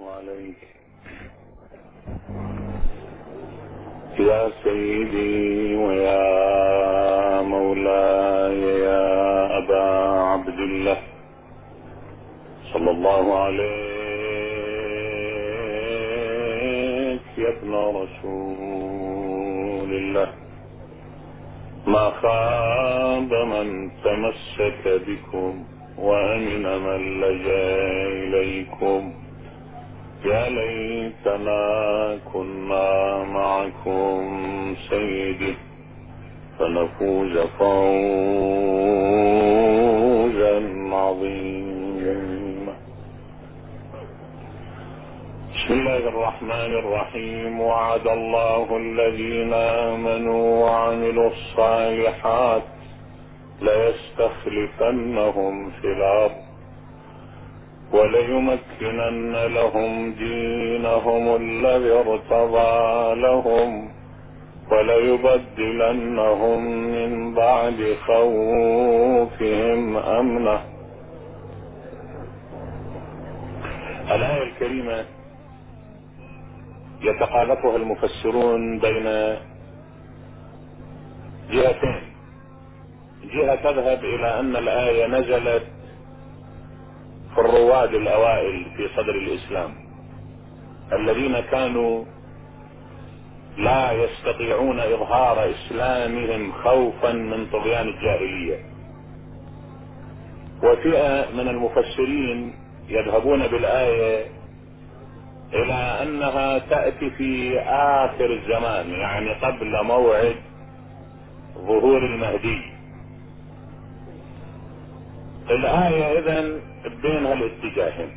الله عليك. يا سيدي ويا مولاي يا أبا عبد الله صلى الله عليك. يا ابن رسول الله ما خاب من تمسك بكم وأمن من لجأ إليكم. يا ليتنا كنا معكم سيدي فنفوز فوزا عظيما. بسم الله الرحمن الرحيم. وعد الله الذين آمنوا وعملوا الصالحات ليستخلفنهم في الأرض. وليمكنن لهم دينهم الذي ارتضى لهم وليبدلنهم من بعد خوفهم امنا الآية الكريمة يتخالفها المفسرون بين جهتين. جهة تذهب إلى أن الآية نزلت الرواد الأوائل في صدر الإسلام. الذين كانوا لا يستطيعون إظهار إسلامهم خوفا من طغيان الجاهلية. وفئة من المفسرين يذهبون بالآية إلى أنها تأتي في آخر الزمان يعني قبل موعد ظهور المهدي. الآية اذا بين هالاتجاهين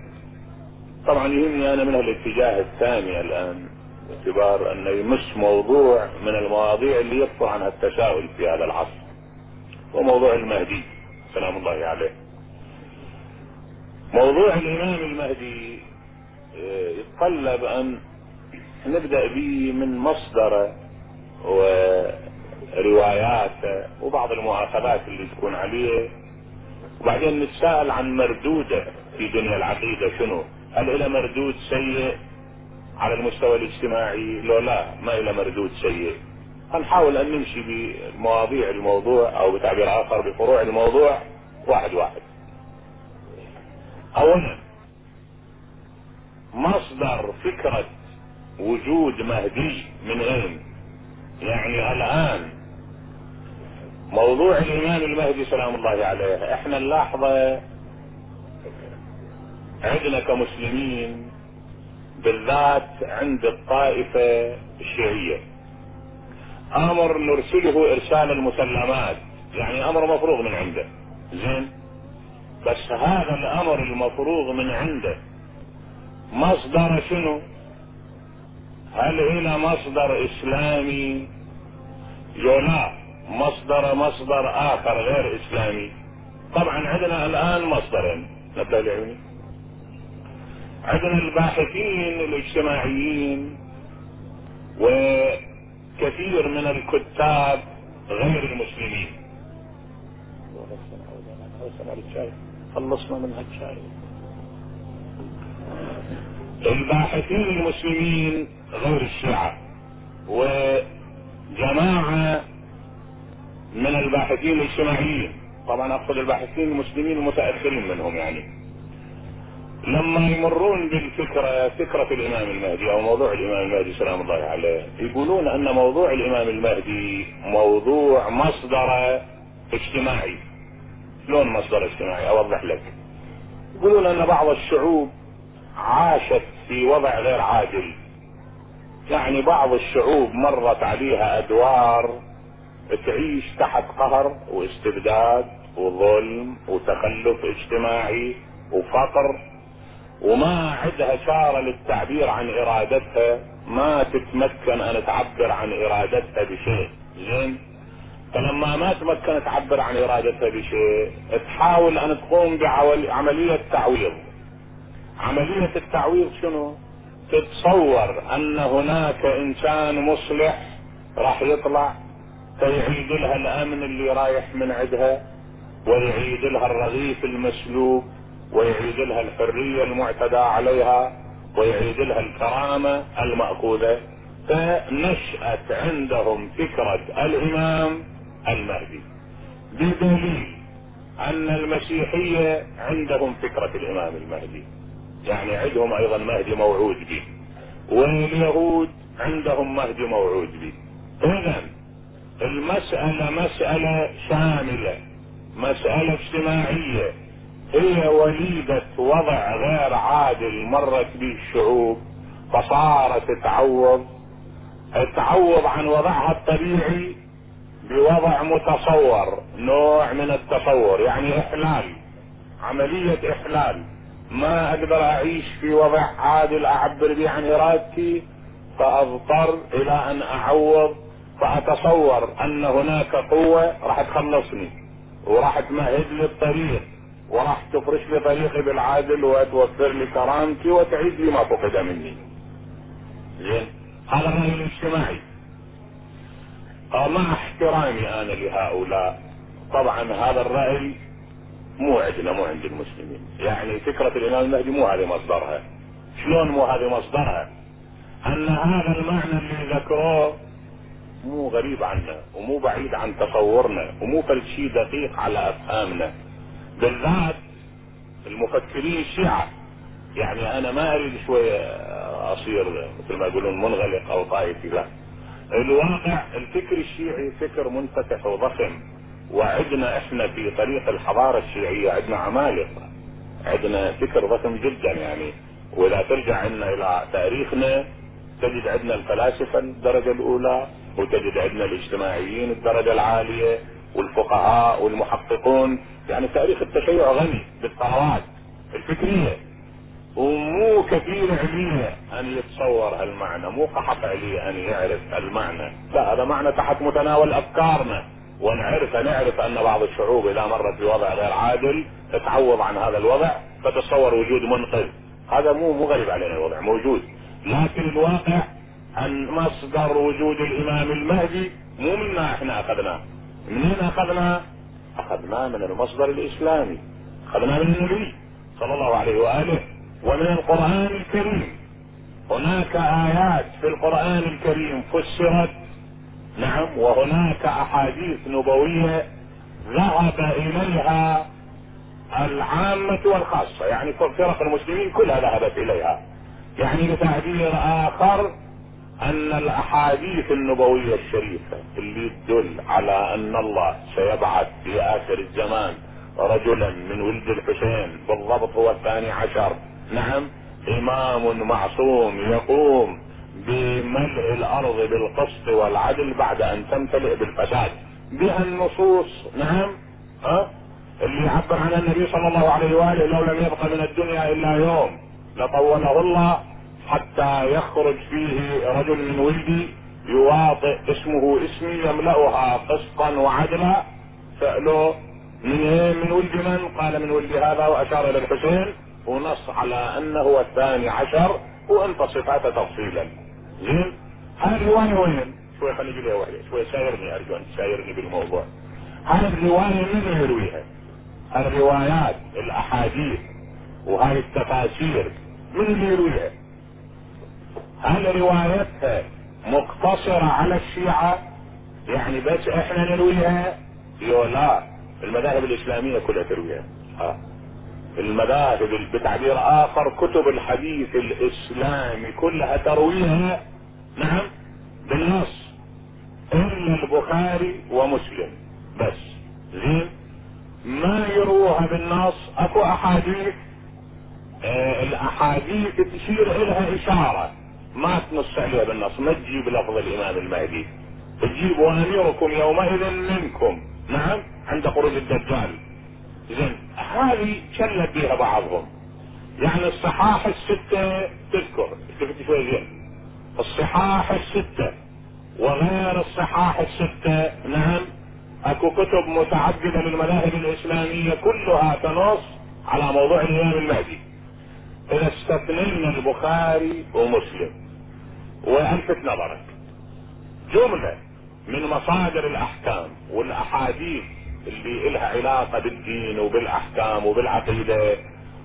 طبعا يهمني أنا من الاتجاه الثاني الآن باعتبار انه يمس موضوع من المواضيع اللي يكثر عنها التساؤل في هذا العصر وموضوع المهدي سلام الله عليه. موضوع الإمام المهدي يتطلب أن نبدأ به من مصدره ورواياته وبعض المؤاخذات اللي تكون عليه. وبعدين نتساءل عن مردوده في دنيا العقيدة شنو؟ هل له مردود سيء على المستوى الاجتماعي؟ لو لا ما له مردود سيء. هنحاول أن نمشي بمواضيع الموضوع أو بتعبير آخر بفروع الموضوع واحد واحد. اولا مصدر فكرة وجود مهدي من اين؟ يعني الآن موضوع الامام المهدي سلام الله عليه. إحنا نلاحظة عندنا كمسلمين بالذات عند الطائفة الشيعية. أمر نرسله إرسال المسلمات. يعني أمر مفروغ من عنده. زين؟ بس هذا الأمر المفروغ من عنده. مصدر شنو؟ هل إلى مصدر إسلامي؟ لا. مصدر مصدر آخر غير إسلامي. طبعا عندنا الآن مصدرين. العلمي عندنا الباحثين الاجتماعيين وكثير من الكتاب غير المسلمين. خلصنا من الباحثين المسلمين غير الشيعة. وجماعة من الباحثين الاجتماعيين. طبعا أقصد الباحثين المسلمين المتأخرين منهم يعني. لما يمرون بالفكرة فكرة الإمام المهدي أو موضوع الإمام المهدي سلام الله عليه يقولون أن موضوع الإمام المهدي موضوع مصدر اجتماعي. شلون مصدر اجتماعي؟ أوضح لك. يقولون أن بعض الشعوب عاشت في وضع غير عادل. يعني بعض الشعوب مرت عليها أدوار تعيش تحت قهر واستبداد وظلم وتخلف اجتماعي وفقر وما عندها شارة للتعبير عن إرادتها ما تتمكن أن تعبر عن إرادتها بشيء. زين؟ فلما ما تمكن تعبر عن إرادتها بشيء تحاول أن تقوم بعملية تعويض. عملية التعويض شنو؟ تتصور أن هناك إنسان مصلح راح يطلع فيعيد لها الأمن اللي رايح من عندها ويعيد لها الرغيف المسلوب ويعيد لها الحرية المعتدى عليها ويعيد لها الكرامة المأخوذة. فنشأت عندهم فكرة الإمام المهدي. بدليل أن المسيحية عندهم فكرة الإمام المهدي. يعني عندهم أيضا مهدي موعود به واليهود عندهم مهدي موعود به. إذا المسألة مسألة شاملة مسألة اجتماعية. هي وليدة وضع غير عادل مرت به الشعوب فصارت تعوض. تعوض عن وضعها الطبيعي بوضع متصور نوع من التصور يعني إحلال عملية إحلال. ما أقدر أعيش في وضع عادل أعبر به عن إرادتي فأضطر إلى أن أعوض فأتصور أن هناك قوة راح تخلصني وراح تمهد لي الطريق وراح تفرش لي طريقي بالعادل وتوفر لي كرامتي وتعيد لي ما فقد مني. زين هذا الرأي الاجتماعي. مع احترامي أنا لهؤلاء. طبعا هذا الرأي مو عندنا مو عند المسلمين. يعني فكرة الإمام المهدي مو هذه مصدرها. شلون مو هذه مصدرها؟ أن هذا المعنى اللي ذكروه مو غريب عنا ومو بعيد عن تصورنا ومو شيء دقيق على أفهامنا. بالذات المفكرين الشيعة يعني أنا ما أريد شوية أصير مثل ما يقولون منغلق أو طائفي لا. الواقع الفكر الشيعي فكر منفتح وضخم. وعدنا إحنا في طريق الحضارة الشيعية عندنا عمالقة. عندنا فكر ضخم جدا يعني. وإذا ترجع عنا إلى تاريخنا تجد عندنا الفلاسفة الدرجة الأولى. وتجد عندنا الاجتماعيين الدرجة العالية والفقهاء والمحققون. يعني تاريخ التشيع غني بالثروات الفكرية ومو كثير علمية أن يتصور هالمعنى مو قحط عليه أن يعرف المعنى. لا هذا معنى تحت متناول أفكارنا. ونعرف نعرف أن بعض الشعوب إذا مرت بوضع غير عادل تتعوض عن هذا الوضع تتصور وجود منقذ. هذا مو مو غريب علينا الوضع موجود. لكن الواقع أن مصدر وجود الإمام المهدي مو منا إحنا أخذناه. منين اخذناه اخذناه من المصدر الإسلامي. اخذناه من النبي صلى الله عليه وآله ومن القرآن الكريم. هناك آيات في القرآن الكريم فسرت. نعم وهناك أحاديث نبوية ذهب إليها العامة والخاصة. يعني فرق المسلمين كلها ذهبت إليها. يعني بتعبير آخر أن الأحاديث النبوية الشريفة اللي تدل على أن الله سيبعث في آخر الزمان رجلا من ولد الحسين بالضبط هو الثاني عشر نعم إمام معصوم يقوم بملء الأرض بالقسط والعدل بعد أن تمتلئ بالفساد. بها النصوص نعم ها؟ اللي يعبر عن النبي صلى الله عليه وآله لو لم يبق من الدنيا إلا يوم لطوله الله حتى يخرج فيه رجل من ولدي يواطئ اسمه اسمي يملأها قسطا وعدلا. سألوه من إيه؟ من ولد من؟ قال من ولد هذا. وأشار إلى الحسين. ونص على أنه هو الثاني عشر. وأنت صفاته تفصيلا. زين؟ هذه الرواية وين؟ شوي خليني أجيب واحدة. شوي سايرني ارجو ان تسايرني بالموضوع. هذه الرواية من يرويها؟ الروايات الأحاديث وهذه التفاسير. من اللي يرويها؟ هل روايتها مقتصرة على الشيعة؟ يعني بس إحنا نرويها؟ يو لا. المذاهب الإسلامية كلها ترويها. ها المذاهب بتعبير آخر كتب الحديث الإسلامي كلها ترويها. نعم. بالنص. إلا البخاري ومسلم. بس. زين. ما يروها بالنص؟ أكو أحاديث. آه الأحاديث تشير الها إشارة. ما تنص عليها بالنص ما تجيب لفظ الإمام المهدي. تجيب واميركم يومئذ منكم. نعم عند خروج الدجال. زين هذه شلت بها بعضهم. يعني الصحاح الستة تذكر. زين. الصحاح الستة وغير الصحاح الستة. نعم أكو كتب متعددة للمذاهب الإسلامية كلها تنص على موضوع الإمام المهدي. إذا استثنينا البخاري ومسلم. والفت نظرك. جملة من مصادر الأحكام والأحاديث اللي إلها علاقة بالدين وبالأحكام وبالعقيدة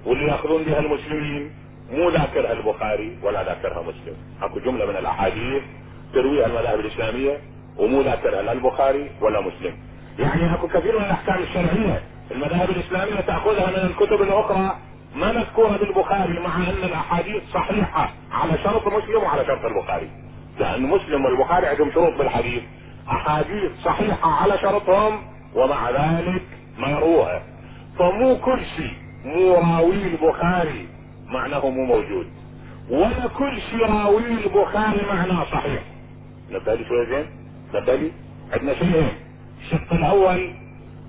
واللي يأخذون بها المسلمين مو ذاكرها البخاري ولا ذاكرها مسلم. أكو جملة من الأحاديث ترويها المذاهب الإسلامية ومو ذاكرها لا البخاري ولا مسلم. يعني أكو كثير من الأحكام الشرعية المذاهب الإسلامية تأخذها من الكتب الأخرى ما مذكورة بالبخاري مع أن الأحاديث صحيحة على شرط مسلم وعلى شرط البخاري. لأن مسلم والبخاري عندهم شروط بالحديث. أحاديث صحيحة على شرطهم ومع ذلك يروها. فمو كل شيء مو راوي البخاري معناه مو موجود. ولا كل شيء راوي البخاري معناه صحيح. نبالي شوي زين؟ نبالي عندنا شيئين الشق الأول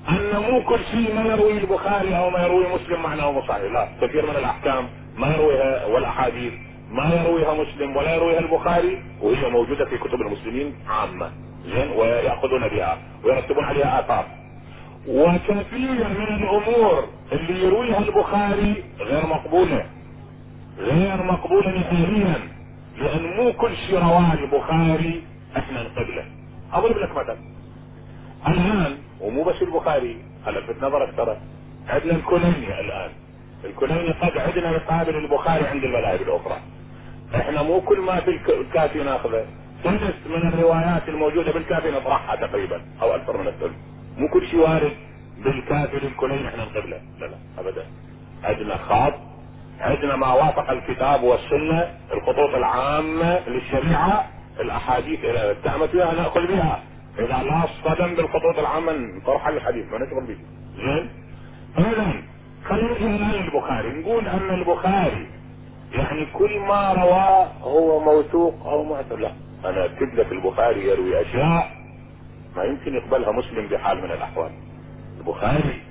ان مو كل شيء ما يروي البخاري أو ما يروي مسلم معناه صحيح. لا كثير من الأحكام ما يرويها والأحاديث ما يرويها مسلم ولا يرويها البخاري وهي موجودة في كتب المسلمين عامة. زين ويأخذون بها ويرتبون عليها آثار. وكثير من الأمور اللي يرويها البخاري غير مقبولة. غير مقبولة نهائيا. لأن مو كل شيء رواه البخاري إحنا نقبله. أضرب لك مثل الآن. ومو بس البخاري لفت نظرك ترى عندنا الكليني الآن. الكليني قد عندنا يقابل البخاري عند المذاهب الأخرى. إحنا مو كل ما في الكافي ناخذه. ثلث من الروايات الموجودة بالكافي نطرحها تقريبا أو أكثر من الثلث مو كل شيء وارد بالكافي للكلين إحنا نقبله. لا لا ابدا. عندنا خاص عندنا ما وافق الكتاب والسنة الخطوط العامة للشريعة الأحاديث اذا اتهمت بها نأخذ بها. إذا لا اصطدم بالخطوط العامه نطرح الحديث ما نشغل به. زين. اذا خلينا نجي البخاري نقول أن البخاري يعني كل ما رواه هو موثوق أو معتبر لا أنا اكتب لك البخاري يروي أشياء ما يمكن يقبلها مسلم بحال من الأحوال. البخاري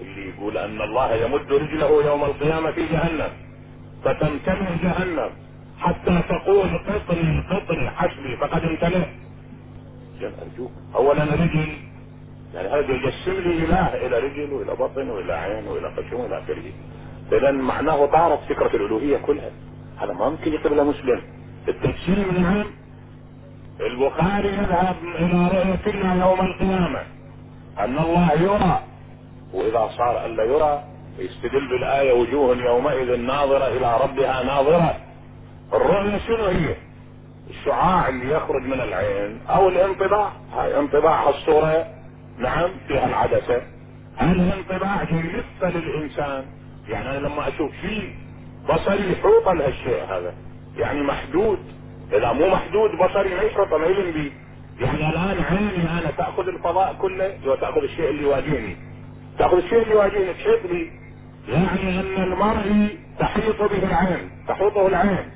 اللي يقول أن الله يمد رجله يوم القيامة في جهنم فتمتلئ جهنم حتى تقول قطري قطري حسبي فقد امتلئ أرجوك. اولا رجل يعني هذا يجسم لي إله إلى رجل وإلى بطن وإلى عين وإلى خشم وإلى آخره. اذا معناه طارت فكرة الألوهية كلها. هذا ما ممكن يقبلها مسلم. التجسيم نعم البخاري يذهب رؤية الله يوم القيامة. أن الله يرى وإذا صار الا يرى يستدل بالآية وجوه يومئذ ناظرة إلى ربها ناظرة. الرؤية شنو هي؟ الشعاع اللي يخرج من العين أو الانطباع. هاي انطباع الصورة نعم فيها العدسة. الانطباع يلف للإنسان؟ يعني أنا لما أشوف شيء بصري يحوط لهالشيء هذا. يعني محدود. إذا مو محدود بصري ما يحوط ما يلم بي. يعني الآن عيني أنا تأخذ الفضاء كله وتاخذ الشيء اللي يواجهني. تأخذ الشيء اللي يواجهني تحيط لي يعني أن المرء تحيط به العين تحوطه العين.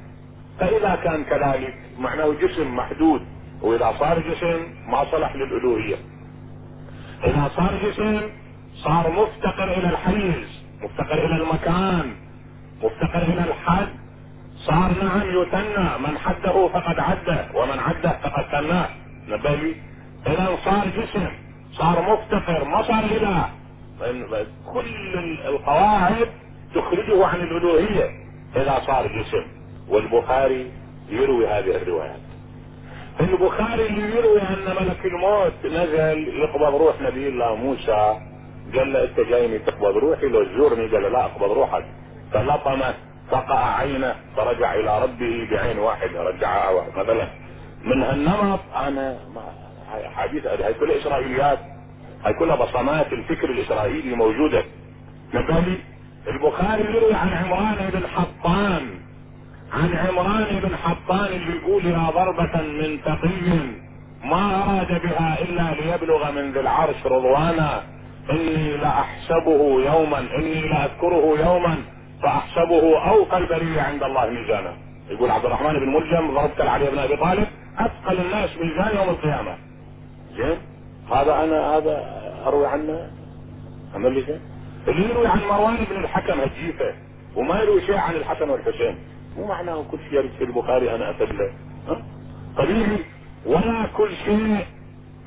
فإذا كان كذلك معناه جسم محدود وإذا صار جسم ما صلح للألوهية. إذا صار جسم صار مفتقر إلى الحيز مفتقر إلى المكان مفتقر إلى الحد. صار نعم يثنى من حده فقد عده ومن عده فقد ثناه نبالي إذا صار جسم صار مفتقر ما صار اله كل القواعد تخرجه عن الألوهية إذا صار جسم. والبخاري يروي هذه الروايات. البخاري اللي يروي أن ملك الموت نزل يقبض روح نبي الله موسى. قال له أنت جايني تقبض روحي لو تزورني قال له لا اقبض روحك. فلطمه فقع عينه فرجع إلى ربه بعين واحدة رجعها مثلا من هالنمط أنا حديث هاي كلها إسرائيليات هاي كلها بصمات الفكر الإسرائيلي موجودة. مثالي البخاري يروي عن عمران بن حطان. عن عمران بن حطان اللي يقول يا ضربة من تقي ما أراد بها إلا ليبلغ من ذي العرش رضوانا. إني لأحسبه يوما إني لأذكره يوما فأحسبه اوفى البرية عند الله ميزانا. يقول عبد الرحمن بن ملجم ضربت علي بن أبي طالب أثقل الناس ميزان يوم القيامة. زين؟ هذا أنا هذا أروي عنه؟ زين اللي يروي عن مروان بن الحكم هجيفة وما يروي شيء عن الحسن والحسين. مو معناه كل شيء يرد في البخاري أنا اتبله ها؟ طبيعي ولا كل شيء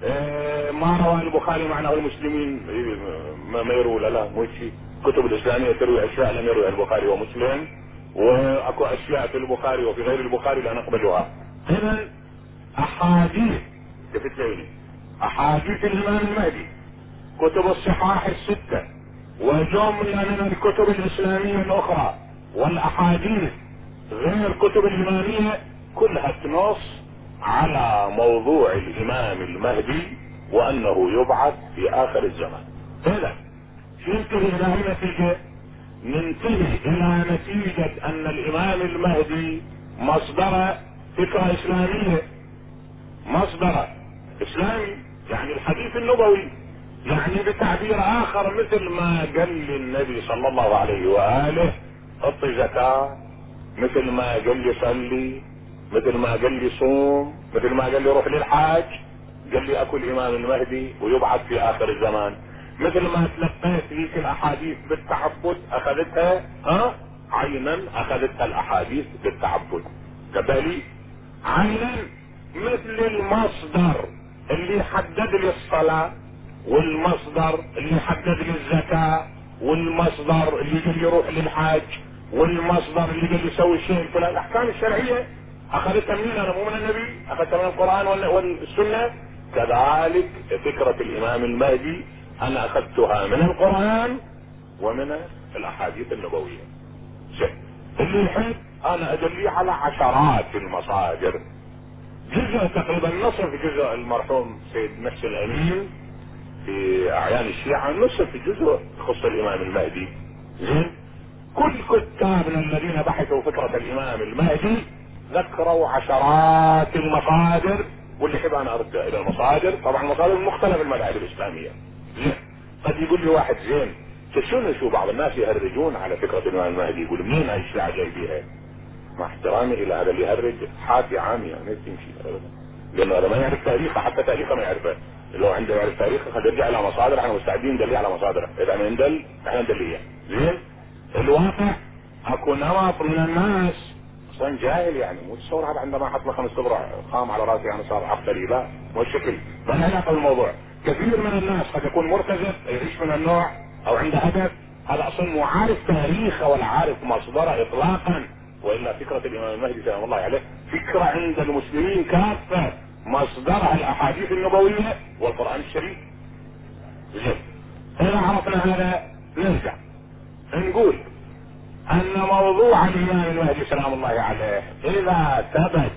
آه، ما روى البخاري معناه المسلمين ما, ما يروي لا لا مو شيء. كتب الإسلامية تروي أشياء لم يروي البخاري ومسلم وأكو أشياء في البخاري وفي غير البخاري لا نقبلها. إذا أحاديث شفت ليلي أحاديث الإمام المهدي كتب الصحاح الستة وجملة من الكتب الإسلامية الأخرى والأحاديث غير الكتب الإمامية كلها تنص على موضوع الإمام المهدي وأنه يبعث في آخر الزمان إذا ننتهي إلى أي نتيجة؟ ننتهي إلى نتيجة أن الإمام المهدي مصدر فكرة إسلامية مصدر إسلامي يعني الحديث النبوي يعني بتعبير آخر مثل ما قال لي النبي صلى الله عليه وآله اعطي زكاة مثل ما قال لي صلي مثل ما قال لي صوم مثل ما قال لي روح للحاج. قال لي أكو الإمام المهدي ويبعث في آخر الزمان. مثل ما تلقيت ذيك الأحاديث بالتعبد أخذتها؟ ها؟ عينا أخذتها الأحاديث بالتعبد. كذلك عينا مثل المصدر اللي حدد لي الصلاة والمصدر اللي حدد لي الزكاة والمصدر اللي قال لي روح للحاج. والمصدر اللي قال لي سوي الشيء الفلاني الأحكام الشرعية أخذتها منين؟ أنا مو من النبي أخذتها من القرآن والسنة. كذلك فكرة الإمام المهدي أنا أخذتها من القرآن ومن الأحاديث النبوية. شيء اللي يحب أنا أدلي على عشرات المصادر. جزء تقريبا نصف جزء المرحوم سيد محسن الأمين في أعيان الشيعة نصف جزء يخص الإمام المهدي. زين. كل كتابنا الذين بحثوا فكرة الإمام المهدي ذكروا عشرات المصادر واللي يحب أنا ارجع إلى المصادر طبعا المصادر مختلف المذاهب الإسلامية. قد يقول لي واحد زين شنو شو بعض الناس يهرجون على فكرة الإمام المهدي؟ يقول منين هاي الشيعة جايبيها مع احترامي إلى هذا اللي يهرج حاتي عامية ما تمشي. ابدا لأنه هذا ما يعرف تاريخه حتى تاريخه ما يعرفه. لو عنده يعرف تاريخه خليه يرجع إلى مصادر إحنا مستعدين ندليه على مصادره. إذا ندل إحنا ندليه. زين؟ الواقع أكو نمط من الناس. أصلا جاهل يعني مو تصور هذا عندما حط له خمس ابرع خام على رأسي يعني صار عبقري لا مو الشكل؟ ما له علاقه بالموضوع كثير من الناس قد يكون مرتزق يعيش من النوع أو عنده هدف. هذا أصلا مو عارف تاريخه ولا عارف مصدره اطلاقا وإلا فكرة الإمام المهدي سلام الله عليه فكرة عند المسلمين كافة. مصدرها الأحاديث النبوية والقرآن الشريف. زين إذا عرفنا هذا نرجع. نقول أن موضوع الامام المهدي سلام الله عليه إذا ثبت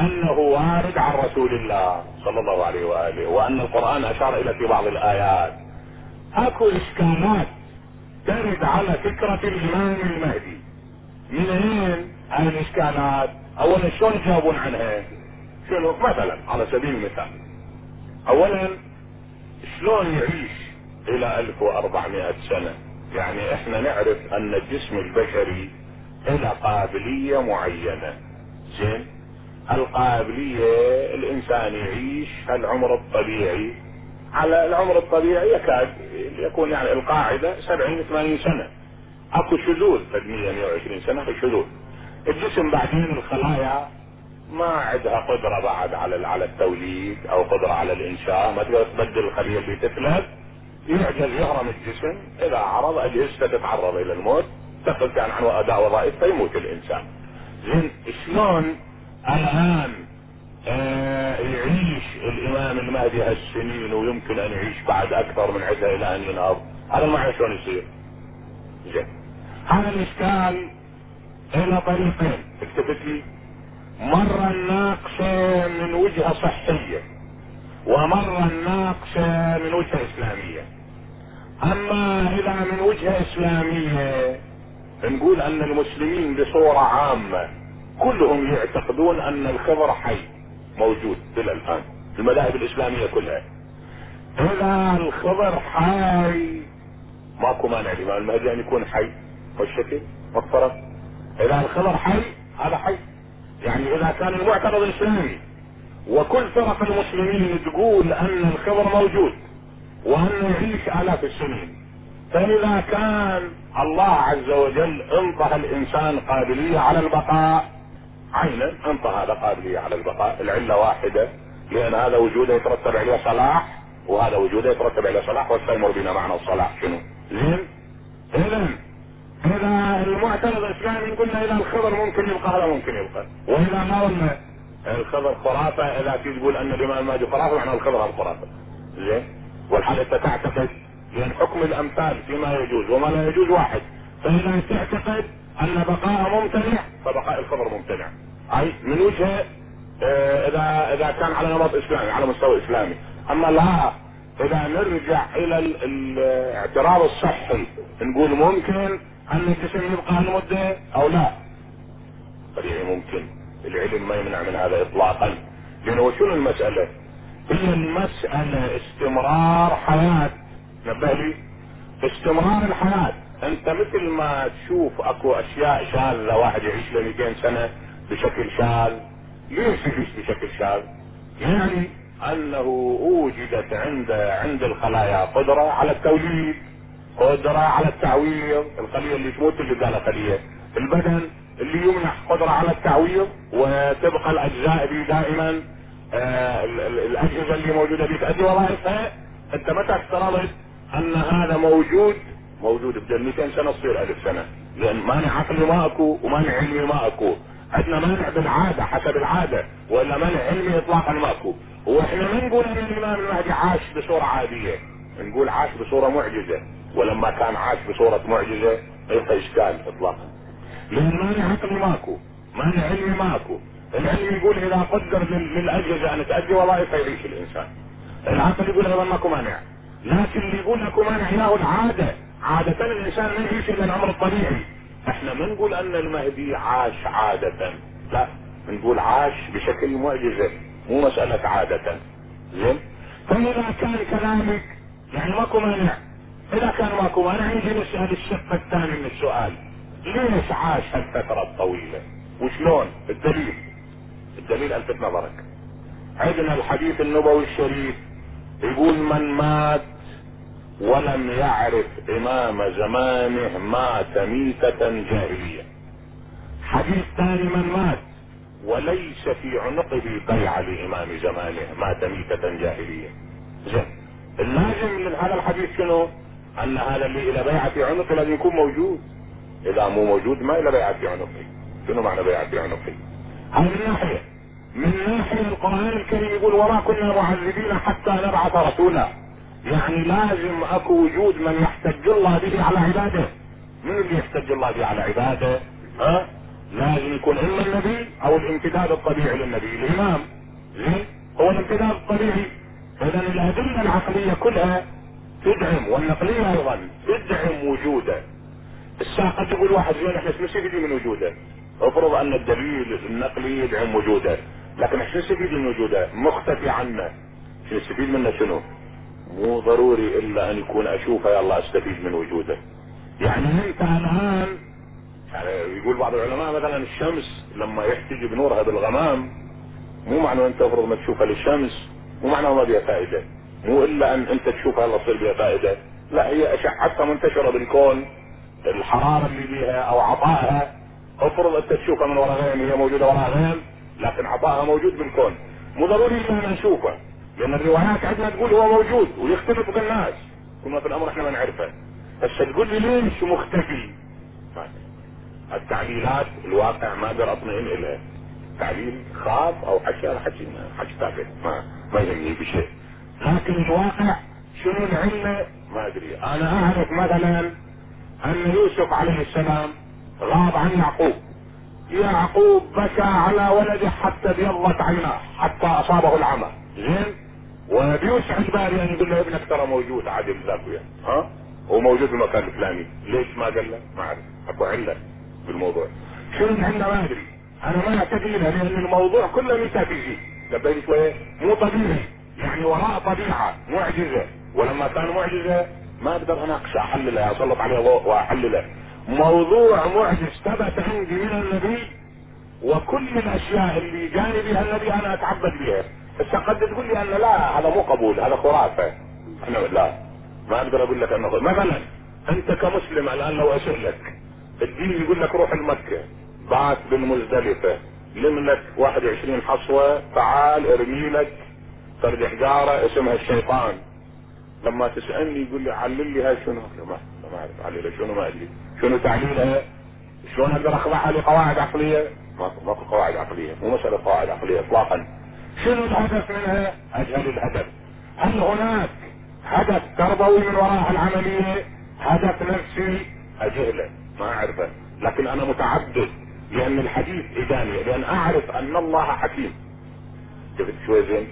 أنه وارد عن رسول الله صلى الله عليه وآله وأن القرآن أشار إلى في بعض الآيات أكو اشكالات ترد على فكرة الامام المهدي من اين الاشكالات اولا شلون يجاوبون عنها شنو مثلا على سبيل المثال اولا شلون يعيش إلى 1400 سنة؟ يعني إحنا نعرف أن الجسم البشري له قابلية معينة. زين؟ القابلية الإنسان يعيش العمر الطبيعي. على العمر الطبيعي يكاد يكون يعني القاعدة 70 80 سنة. أكو شذوذ قد 100 120 سنة في شذوذ. الجسم بعدين الخلايا ما عندها قدرة بعد على على التوليد أو قدرة على الإنشاء ما تقدر تبدل الخلية اللي تتلف يعجز يهرم الجسم إذا عرض اجهزته تتعرض إلى الموت كان عنه اداء وظائف فيموت الإنسان. زين شلون الآن آه يعيش الإمام المهدي هالسنين ويمكن أن يعيش بعد أكثر من عدة إلى أن ينهض؟ هذا ما شلون يصير؟ زين. هذا الإشكال إلى طريقين. اكتبت لي مرة ناقشة من وجهة صحية ومرة ناقشة من وجهة إسلامية. أما اذا من وجهة اسلامية نقول أن المسلمين بصورة عامة كلهم يعتقدون أن الخضر حي موجود إلى الآن المذاهب الإسلامية كلها. اذا الخضر حي. ماكو مانع الامام المهدي ان يكون حي. والشكل؟ والطرف؟ اذا الخضر حي؟ هذا حي. يعني إذا كان المعتقد الإسلامي وكل فرق المسلمين تقول أن الخضر موجود وانه يعيش الاف السنين فاذا كان الله عز وجل انطى الإنسان قابلية على البقاء. عينا انطى هذا قابلية على البقاء. العلة واحدة لأن هذا وجوده يترتب عليه صلاح وهذا وجوده يترتب عليه صلاح والسيمر بنا معنى الصلاح شنو؟ زين؟ اذا إذا المعترض الإسلامي قلنا إذا الخبر ممكن يبقى هذا ممكن يبقى. وإذا ما قلنا الخبر خرافة في تقول أن الإمام المهدي خرافة معنى الخبر هذا خرافة. زين؟ والحال انت تعتقد لأن حكم الأمثال فيما يجوز وما لا يجوز واحد. فإذا تعتقد أن بقاء ممتنع فبقاء الخبر ممتنع. أي من وجهه آه، إذا إذا كان على نمط إسلامي على مستوى إسلامي. أما لا إذا نرجع ال- الاعتراض الصحي نقول ممكن أن الجسم يبقى المده أو لا. طبيعي ممكن. العلم ما يمنع من هذا اطلاقا. لأنه شنو المسألة؟ المسألة استمرار حياة. نبه لي. استمرار الحياة. أنت مثل ما تشوف أكو أشياء شاذة واحد يعيش له 200 سنة بشكل شاذ ليش يعيش بشكل شاذ يعني أنه أوجدت عند عند الخلايا قدرة على التوليد قدرة على التعويض. الخلية اللي تموت اللي قالها خلية البدن اللي يمنح قدرة على التعويض وتبقى الأجزاء دي دائما ال- ال- الاجهزة اللي موجودة دي تأدي وظائفها أنت متى افترضت أن هذا موجود؟ موجود بدل 200 سنة تصير 1000 سنة. لأن مانع عقلي ما اكو ومانع علمي ما اكو عندنا مانع بالعادة حسب العادة. ولا مانع علمي اطلاقا ما اكو وإحنا ما نقول إن الإمام المهدي عاش بصورة عادية. نقول عاش بصورة معجزة. ولما كان عاش بصورة معجزة ما يبقى إشكال اطلاقا. لأن مانع عقلي ماكو مانع علمي ماكو. العلم يقول إذا قدر لل- للاجهزة أن تأدي وظائفها يعيش الإنسان. العقل يقول هذا ماكو مانع. لكن اللي يقول لكم مانع له العادة. عادة الإنسان ما يعيش إلا الامر الطبيعي. إحنا ما نقول أن المهدي عاش عادة. لا نقول عاش بشكل معجزة مو مسألة عادة. زين؟ فإذا كان كذلك يعني ماكو مانع. إذا كان ماكو مانع يجي نسأل الشق الثاني من السؤال. ليش عاش هالفترة الطويلة؟ وشلون؟ الدليل الدليل الفت نظرك عندنا الحديث النبوي الشريف يقول من مات ولم يعرف إمام زمانه مات ميتة جاهلية. حديث ثاني من مات وليس في عنقه بيعة لإمام زمانه مات ميتة جاهلية. زين اللازم من هذا الحديث شنو؟ أن هذا اللي إلى بيعة في عنقه لازم يكون موجود. إذا مو موجود ما إلى بيعة في عنقه. شنو معنى بيعة في عنقه؟ من ناحية من ناحية القرآن الكريم يقول وما كنا معذبين حتى نبعث رسولا. يعني لازم أكو وجود من يحتج الله به على عباده. من اللي يحتج الله به على عباده؟ ها؟ لازم يكون اما النبي أو الامتداد الطبيعي للنبي الإمام. زين؟ هو الامتداد الطبيعي. اذا الأدلة العقلية كلها تدعم والنقلية أيضا تدعم وجوده. الساعة قد يقول واحد زين إحنا نستفيد من وجوده؟ افرض ان الدليل النقلي يدعم وجوده، لكن إحنا نستفيد من وجوده؟ مختفي عنا. نستفيد منه شنو؟ مو ضروري إلا أن يكون أشوفه يلا أستفيد من وجوده. يعني انت الآن يعني يقول بعض العلماء مثلا الشمس لما يحتج بنورها بالغمام مو معنى أنت افرض ما تشوفها للشمس مو معنى ما بها فائدة مو إلا أن أنت تشوفها لا تصير بها فائدة لا هي اشعتها منتشرة بالكون الحرارة اللي بيها أو عطائها افرض انت تشوفها من وراء غيم هي موجودة وراء غيم لكن عطائها موجود بالكون مو ضروري ان نشوفه لأن الروايات عندنا تقول هو موجود ويختلف بالناس كما في الأمر إحنا ما نعرفه. بس تقول لي ليش مختفي؟ ما التعليلات الواقع ما أقدر أطمئن إليه. تعليل خاص أو حكي حكي حكي تافه ما ما يهمني بشيء. لكن الواقع شنو العلة ما أدري. أنا أعرف مثلا أن يوسف عليه السلام غاب عن يعقوب. يعقوب بكى على ولده حتى ابيضت عيناه حتى أصابه العمى. زين؟ وبوسع الباري ان يقول له ابنك ترى موجود. عادل ذاك وياه. ها؟ هو موجود في المكان الفلاني. ليش ما قال له؟ ما أعرف. اكو علة بالموضوع شنو عندنا ما أدري. أنا ما أعتقد لأن الموضوع كله ميتافيزيك نبهني شوية؟ مو طبيعي. يعني وراء طبيعة معجزة. ولما كان معجزة ما أقدر اناقشه أحلله أسلط عليه ضوء وأحلله. موضوع معجز ثبت عندي من النبي وكل الأشياء اللي جاني بها النبي أنا أتعبد بها بس قد تقول لي أن لا هذا مو قبول هذا خرافة. أنا لا. ما أقدر أقول لك أنه مثلا أنت كمسلم الآن لو اسالك الدين يقول لك روح المكة. بعث بالمزدلفة لم لك 21 حصوة. تعال ارمي لك. فرد حجارة اسمها الشيطان. لما تسألني يقول لي علل لي هاي شنو؟ ما اعرف عللها شنو ما ادري شنو تعليلها شلون أقدر اخضعها لقواعد عقلية ماكو قواعد عقلية مو مسألة قواعد عقلية اطلاقا. شنو الهدف منها؟ اجهل الهدف. هل هناك هدف تربوي من وراء العملية؟ هدف نفسي؟ اجهله ما أعرفه. لكن أنا متعبد لأن الحديث اجاني لأن أعرف أن الله حكيم. شفت شوي زين؟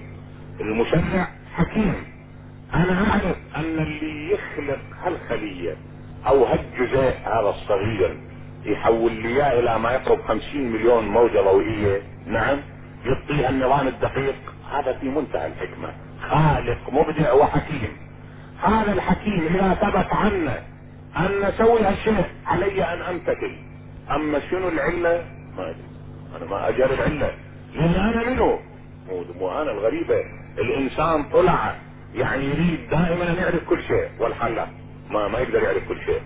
المشرع حكيم. أنا أعرف أن اللي يخلق هالخلية أو هالجزيء هذا الصغير يحول لي إياه إلى ما يقرب خمسين مليون موجة ضوئية. نعم يعطيها النظام الدقيق. هذا في منتهى الحكمة. خالق مبدع وحكيم. هذا الحكيم إذا ثبت عنا أن نسوي هالشيء علي أن امتثل أما شنو العلة؟ ما أدري. أنا ما اجرب علة لأن أنا منه. مو مو أنا الغريبة. الإنسان طلع يعني يريد دائما أن يعرف كل شيء. والحال لا. ما ما يقدر يعرف كل شيء.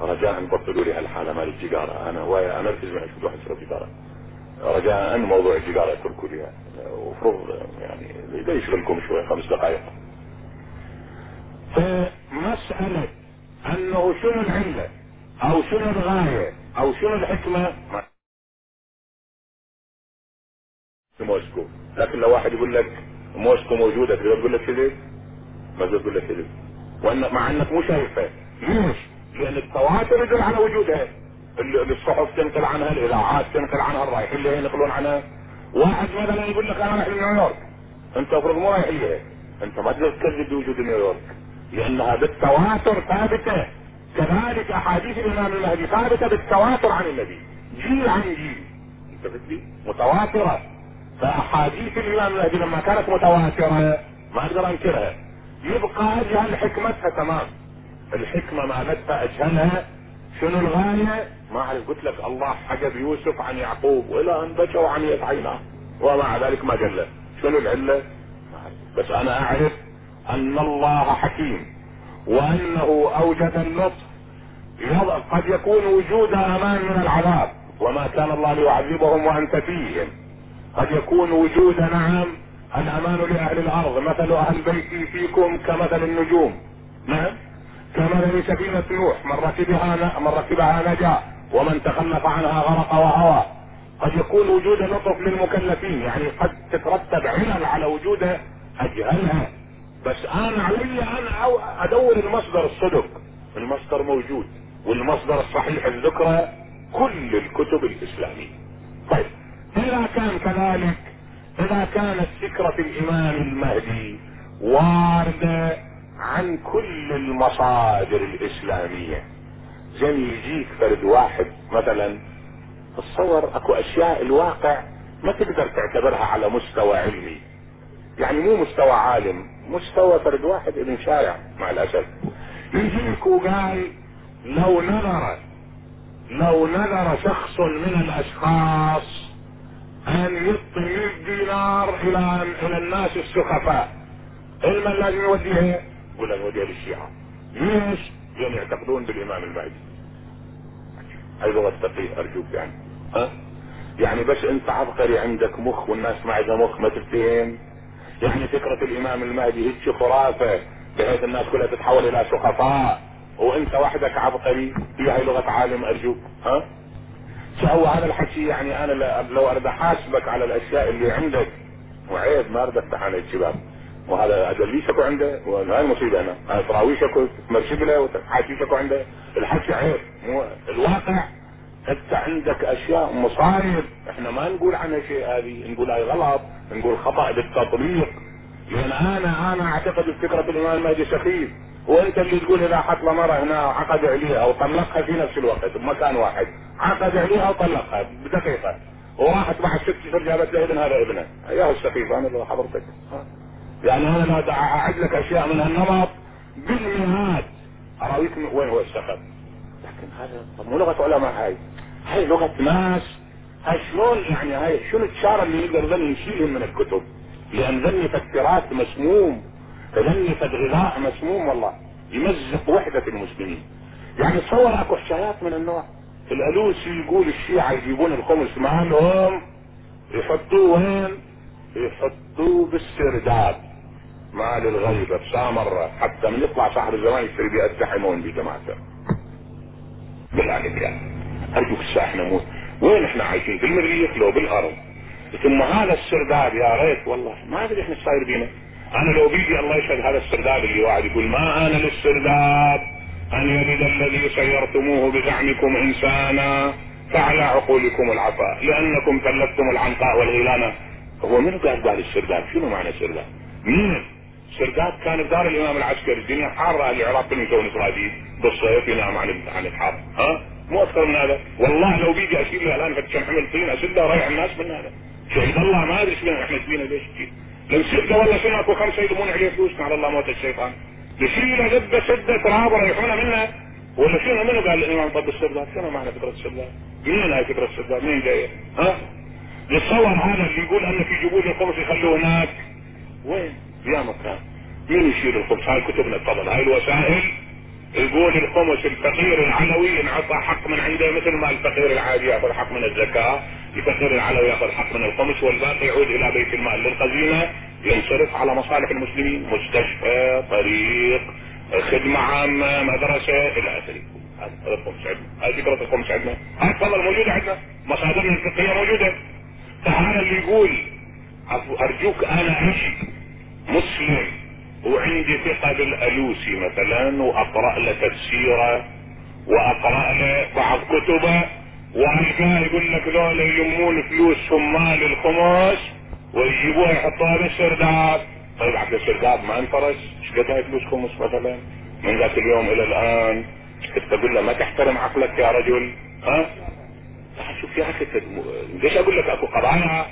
رجاء بطلوا لي هالحالة مال الجيجارة. أنا ويا أنا اركز معي شو واحد يشرب جيجارة رجاء موضوع الجيجارة اتركوا لي وفرض يعني ده يشغلكم شوي خمس دقائق. فمسألة أنه شنو العلة؟ أو شنو الغاية؟ أو شنو الحكمة؟ ما في موسكو. لكن لو واحد يقول لك موسكو موجودة تقدر تقول لك كذب ما تقدر تقول لك كذب وأن مع أنك مو شايفها ليش؟ لأن التواتر يدل على وجودها ال- الصحف تنقل عنها الإذاعات تنقل عنها الرايحين اللي ينقلون عنها. واحد مثلا يقول لك أنا رايح لنيويورك. أنت افرض مو رايح ليها أنت ما تقدر تكذب بوجود نيويورك. لأنها بالتواتر ثابتة. كذلك أحاديث الإمام المهدي ثابتة بالتواتر عن النبي. جيل عن جيل. أنت فهمت متواترة. فأحاديث الإمام المهدي لما كانت متواترة ما أقدر أنكرها. يبقى أجهل حكمتها تمام. الحكمة ما بدها أجهلها. شنو الغاية؟ ما أعرف قلت لك الله حجب يوسف عن يعقوب وإلى أن بكوا عن عيناه ومع ذلك ما جله شنو أعرف. بس أنا أعرف أن الله حكيم وأنه أوجد يضع- قد يكون وجود أمان من العذاب. وما كان الله ليعذبهم وأنت فيهم. قد يكون وجود نعم. الأمان لأهل الأرض مثل أهل بيتي فيكم كمثل النجوم. نعم. كمثل سفينة نوح من ركبها من ركبها نجا ومن تخلف عنها غرق وهوى. قد يكون وجود لطف للمكلفين يعني قد تترتب علل على وجودها أجهلها. بس أنا علي أن أو- أدور المصدر الصدق. المصدر موجود والمصدر الصحيح الذكرى كل الكتب الإسلامية. طيب إذا كان كذلك إذا كانت فكرة الإمام المهدي واردة عن كل المصادر الإسلامية. زي يجيك فرد واحد مثلا تصور أكو أشياء الواقع ما تقدر تعتبرها على مستوى علمي. يعني مو مستوى عالم مستوى فرد واحد ابن شارع مع الأسف. يجيك وقال لو نظر لو نظر شخص من الأشخاص أن يعطي 100 دينار إلى إلى الناس السخفاء. علما لازم يوديها يقول لك نوديها للشيعة. ليش؟ لأن يعتقدون بالإمام المهدي لغة فقيه أرجوك يعني. ها؟ يعني بس أنت عبقري عندك مخ والناس ما عندها مخ ما تفتهم. يعني فكرة الإمام المهدي هيك خرافة بحيث الناس كلها تتحول إلى سخفاء. وأنت وحدك عبقري. هي هاي لغة عالم أرجوك. ها؟ سوى هذا الحكي يعني أنا لو أريد أحاسبك على الأشياء اللي عندك وعيب ما أريد أفتح عن الشباب وهذا ادليسك عنده؟ وهاي المصيبة أنا هاي تراويشك تمرشق له وتحاكيشك عنده. الحكي عيب. مو الواقع أنت عندك أشياء مصايب. إحنا ما نقول عنها شيء هذه. نقول هاي غلط. نقول خطأ بالتطبيق. لأن أنا أنا أعتقد فكره الامام المهدي سخيف. وأنت اللي تقول إذا حط له مرة هنا عقد عليها وطلقها في نفس الوقت بمكان واحد. عقد عليها وطلقها. بدقيقه وراحت بعد ست اشهر جابت له ابن هذا ابنه اياه السخيف أنا اللي حضرتك. يعني أنا اعد لك أشياء من هالنمط بالمئات. اراويك وين هو السخف لكن هذا طب مو لغة علماء هاي. هاي لغة ناس. هاي شلون يعني هاي؟ شنو الشارع اللي يقدر ذني يشيلهم من الكتب؟ لأن ذني تفكيرات مسموم. ذني غذاء مسموم والله. يمزق وحدة المسلمين. يعني تصور أكو حكايات من النوع. الالوسي يقول الشيعة يجيبون الخمس مالهم يحطوه وين يحطوه بالسرداب مال الغيبة بسامرة حتى من يطلع صاحب الزمان يشتري بيه التحمون بجماعته بالله عليك يعني أرجوك الساحة نموت. وين إحنا عايشين؟ في المريخ لو بالأرض. ثم هذا السرداب يا ريت والله. ما أدري إحنا صاير بينا. أنا لو بيجي الله يشهد هذا السرداب اللي واحد يقول ما أنا للسرداب. أن يلد الذي سيرتموه بزعمكم إنسانا فعلى عقولكم العفاء لأنكم كلفتم العنقاء والغيلان هو من قال قال السرداب؟ شنو معنى السرداب؟ مين؟ سرداب كان بدار الإمام العسكري. الدنيا حارة. العراق كانوا يسوون اسرائيل بالصيف ينام عن عن الحر ها؟ مو أكثر من هذا. والله لو بيجي أشيل له الآن كم حمل طين اسده وريح الناس من هذا. شهد الله ما أدري إيش إحنا سبينا ليش لو والله شنو أكو خمسة يلمون عليه فلوس. على الله موت الشيطان. يشيله ذبه سده تراب ويريحونه منها ولا منو قال الامام طب السرداب شنو معنى فكرة السرداب؟ مين هاي فكرة السرداب؟ مين جاية؟ ها؟ يتصور هذا اللي يقول أن في جبول الخمس يخلوه هناك وين؟ يا مكان مين يشيل الخمس؟ هاي كتبنا تفضل هاي الوسائل يقول الخمس الفقير العلوي انعطى حق من عنده مثل ما الفقير العادي يأخذ حق من الزكاة، الفقير العلوي ياخذ حق من الخمس والباقي يعود إلى بيت المال للخزينه ينصرف على مصالح المسلمين، مستشفى، طريق، خدمة عامة، مدرسة إلى آخره. هذا الخمس عندنا، هاي فكره الخمس عندنا، هاي تفضل موجودة عندنا، مصادرنا الفقهية موجودة. فهذا اللي يقول أرجوك أنا اشي مسلم. وعندي ثقة بالألوسي مثلا وأقرأ له تفسيره وأقرأ له بعض كتبه. والقاه يقول لك ذولا يلمون فلوسهم مال الخمس ويجيبوها يحطوها بالسرداب طيب عبد السرداب ما انفرج إيش قد هاي فلوس خمس مثلا؟ من ذاك اليوم إلى الآن. تقول له؟ ما تحترم عقلك يا رجل. ها؟ شوف يا أخي ليش أقول لك أكو قضايا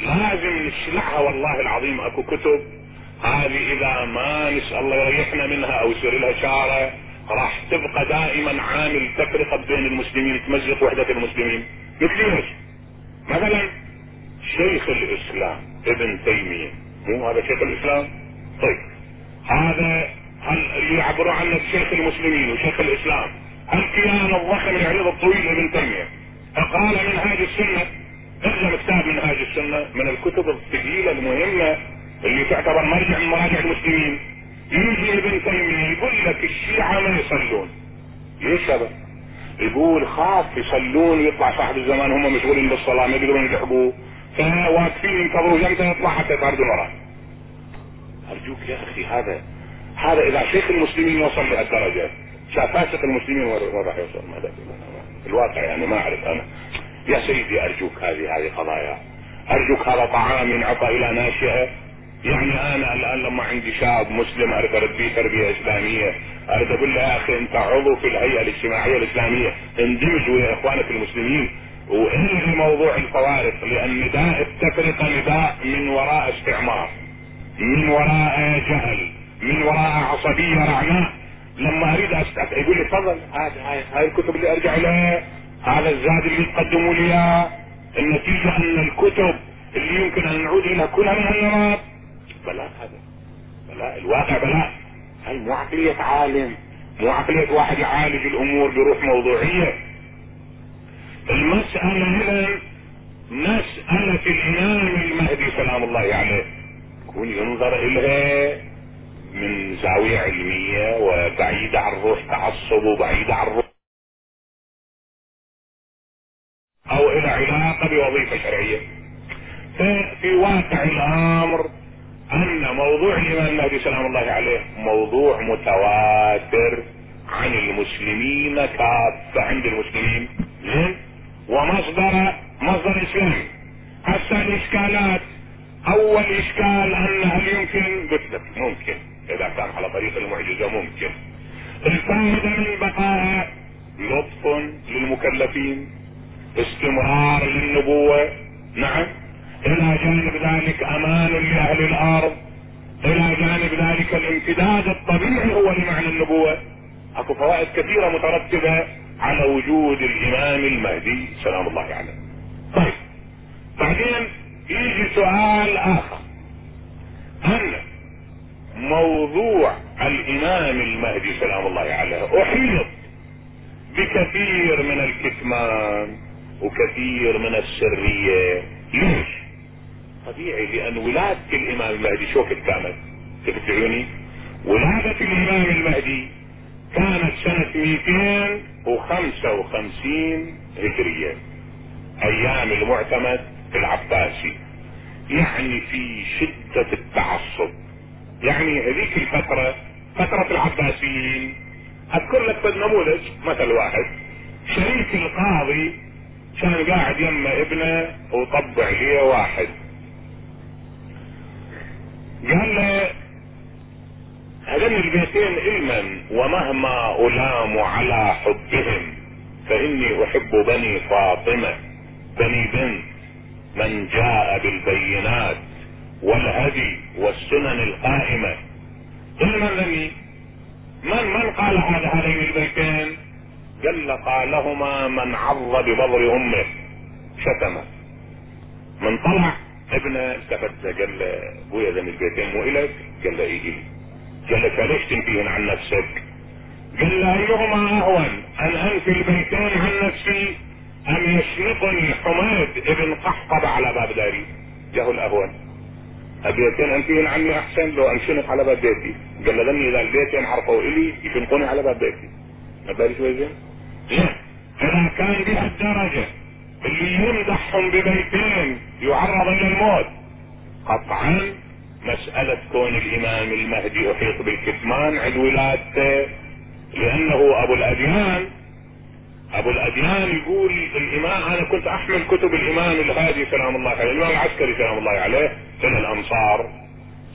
لازم نشلعها والله العظيم أكو كتب. هذه إذا ما نسأل الله يريحنا منها أو يصير لها شاره راح تبقى دائما عامل تفرقة بين المسلمين تمزق وحدة المسلمين. مثل إيش؟ مثلا شيخ الإسلام ابن تيمية. مو هذا شيخ الإسلام؟ طيب. هذا هل يعبروا عنه بشيخ المسلمين وشيخ الإسلام؟ الكيان الضخم العريض الطويل ابن تيمية. فقال منهاج السنة ارجع كتاب منهاج السنة من الكتب الثقيلة المهمة اللي تعتبر مرجع من مراجع المسلمين. يجي ابن تيمية يقول لك الشيعة ما يصلون. ليش هذا؟ يقول خاف يصلون ويطلع صاحب الزمان هم مشغولين بالصلاة ما يقدرون يلحقوه. فواقفين ينتظروا يمتى يطلع حتى يطاردون وراه. أرجوك يا أخي هذا هذا إذا شيخ المسلمين وصل لهالدرجه شاف فاسق المسلمين وين راح يوصل؟ ما الواقع يعني ما أعرف أنا. يا سيدي أرجوك هذه هذه قضايا. أرجوك هذا طعام ينعطى إلى ناشئة. يعني أنا الآن لما عندي شاب مسلم أريد اربيه تربية إسلامية أريد أقول له يا أخي أنت عضو في الهيئة الاجتماعية الإسلامية اندمج ويا اخوانك المسلمين. والغي موضوع الفوارق لأن نداء التفرقة نداء من وراء استعمار من وراء جهل من وراء عصبية رعماء لما أريد أستعف يقول لي تفضل هاي هاي الكتب اللي أرجع لها هذا الزاد اللي تقدموا لي النتيجة أن الكتب اللي يمكن أن نعود اليها كلها من هالنمط بلاء هذا. بلاء الواقع بلاء. هاي مو عقلية عالم مو عقلية واحد يعالج الأمور بروح موضوعية؟ المسألة هنا مسألة الإمام المهدي سلام الله عليه. يكون ينظر الها من زاوية علمية وبعيدة عن روح تعصب وبعيدة عن روح أو إلى علاقة بوظيفة شرعية. ففي واقع الأمر ان موضوع الامام المهدي سلام الله عليه موضوع متواتر عن المسلمين كافة. عند المسلمين. زين ومصدر مصدر إسلامي. هسه الإشكالات. أول إشكال أن هل يمكن؟ قلت لك ممكن. إذا كان على طريق المعجزة ممكن. الفائدة من بقائها لطف للمكلفين. استمرار للنبوة. نعم. إلى جانب ذلك أمان لأهل الأرض إلى جانب ذلك الامتداد الطبيعي هو لمعنى النبوة. أكو فوائد كثيرة مترتبة على وجود الإمام المهدي سلام الله عليه. طيب بعدين يجي سؤال آخر. هل موضوع الإمام المهدي سلام الله عليه أحيط بكثير من الكتمان وكثير من السرية؟ ليش؟ طبيعي لأن ولادة الإمام المهدي شو كانت شفت عيوني ولادة الإمام المهدي كانت سنة 255 هجرية. أيام المعتمد العباسي. يعني في شدة التعصب. يعني هذيك الفترة فترة العباسيين. أذكر لك نموذج مثل واحد. شريك القاضي كان قاعد يمه ابنه وطبع ليه واحد. قال هذين البيتين علما ومهما ألام على حبهم فإني أحب بني فاطمة بني بنت من جاء بالبينات والهدي والسنن القائمة. علما لني من من قال هذا هذين البيتين قال قالهما من عض ببضر أمه شتمه. من طلع ابنه التفت قال له ابويا ذم البيتين مو الك قال له فليش تنفيهن عن نفسك. قال له أيهما أهون أن انفي البيتين عن نفسي أم يشنقني حماد ابن قحطب على باب داري. جاه الأهون. البيتين انفيهن عني أحسن لو انشنق على باب بيتي. قال له اذا البيتين عرفوا إلي يشنقوني على باب بيتي. ما شوي زين؟ إذا كان بهالدرجة اللي يمدحهم ببيتين يعرض إلى الموت. قطعا مسألة كون الإمام المهدي احيط بالكتمان عند ولادته لأنه أبو الأديان. أبو الأديان يقول الإمام أنا كنت أحمل كتب الإمام الهادي سلام الله عليه الإمام العسكري سلام الله عليه إلى الامصار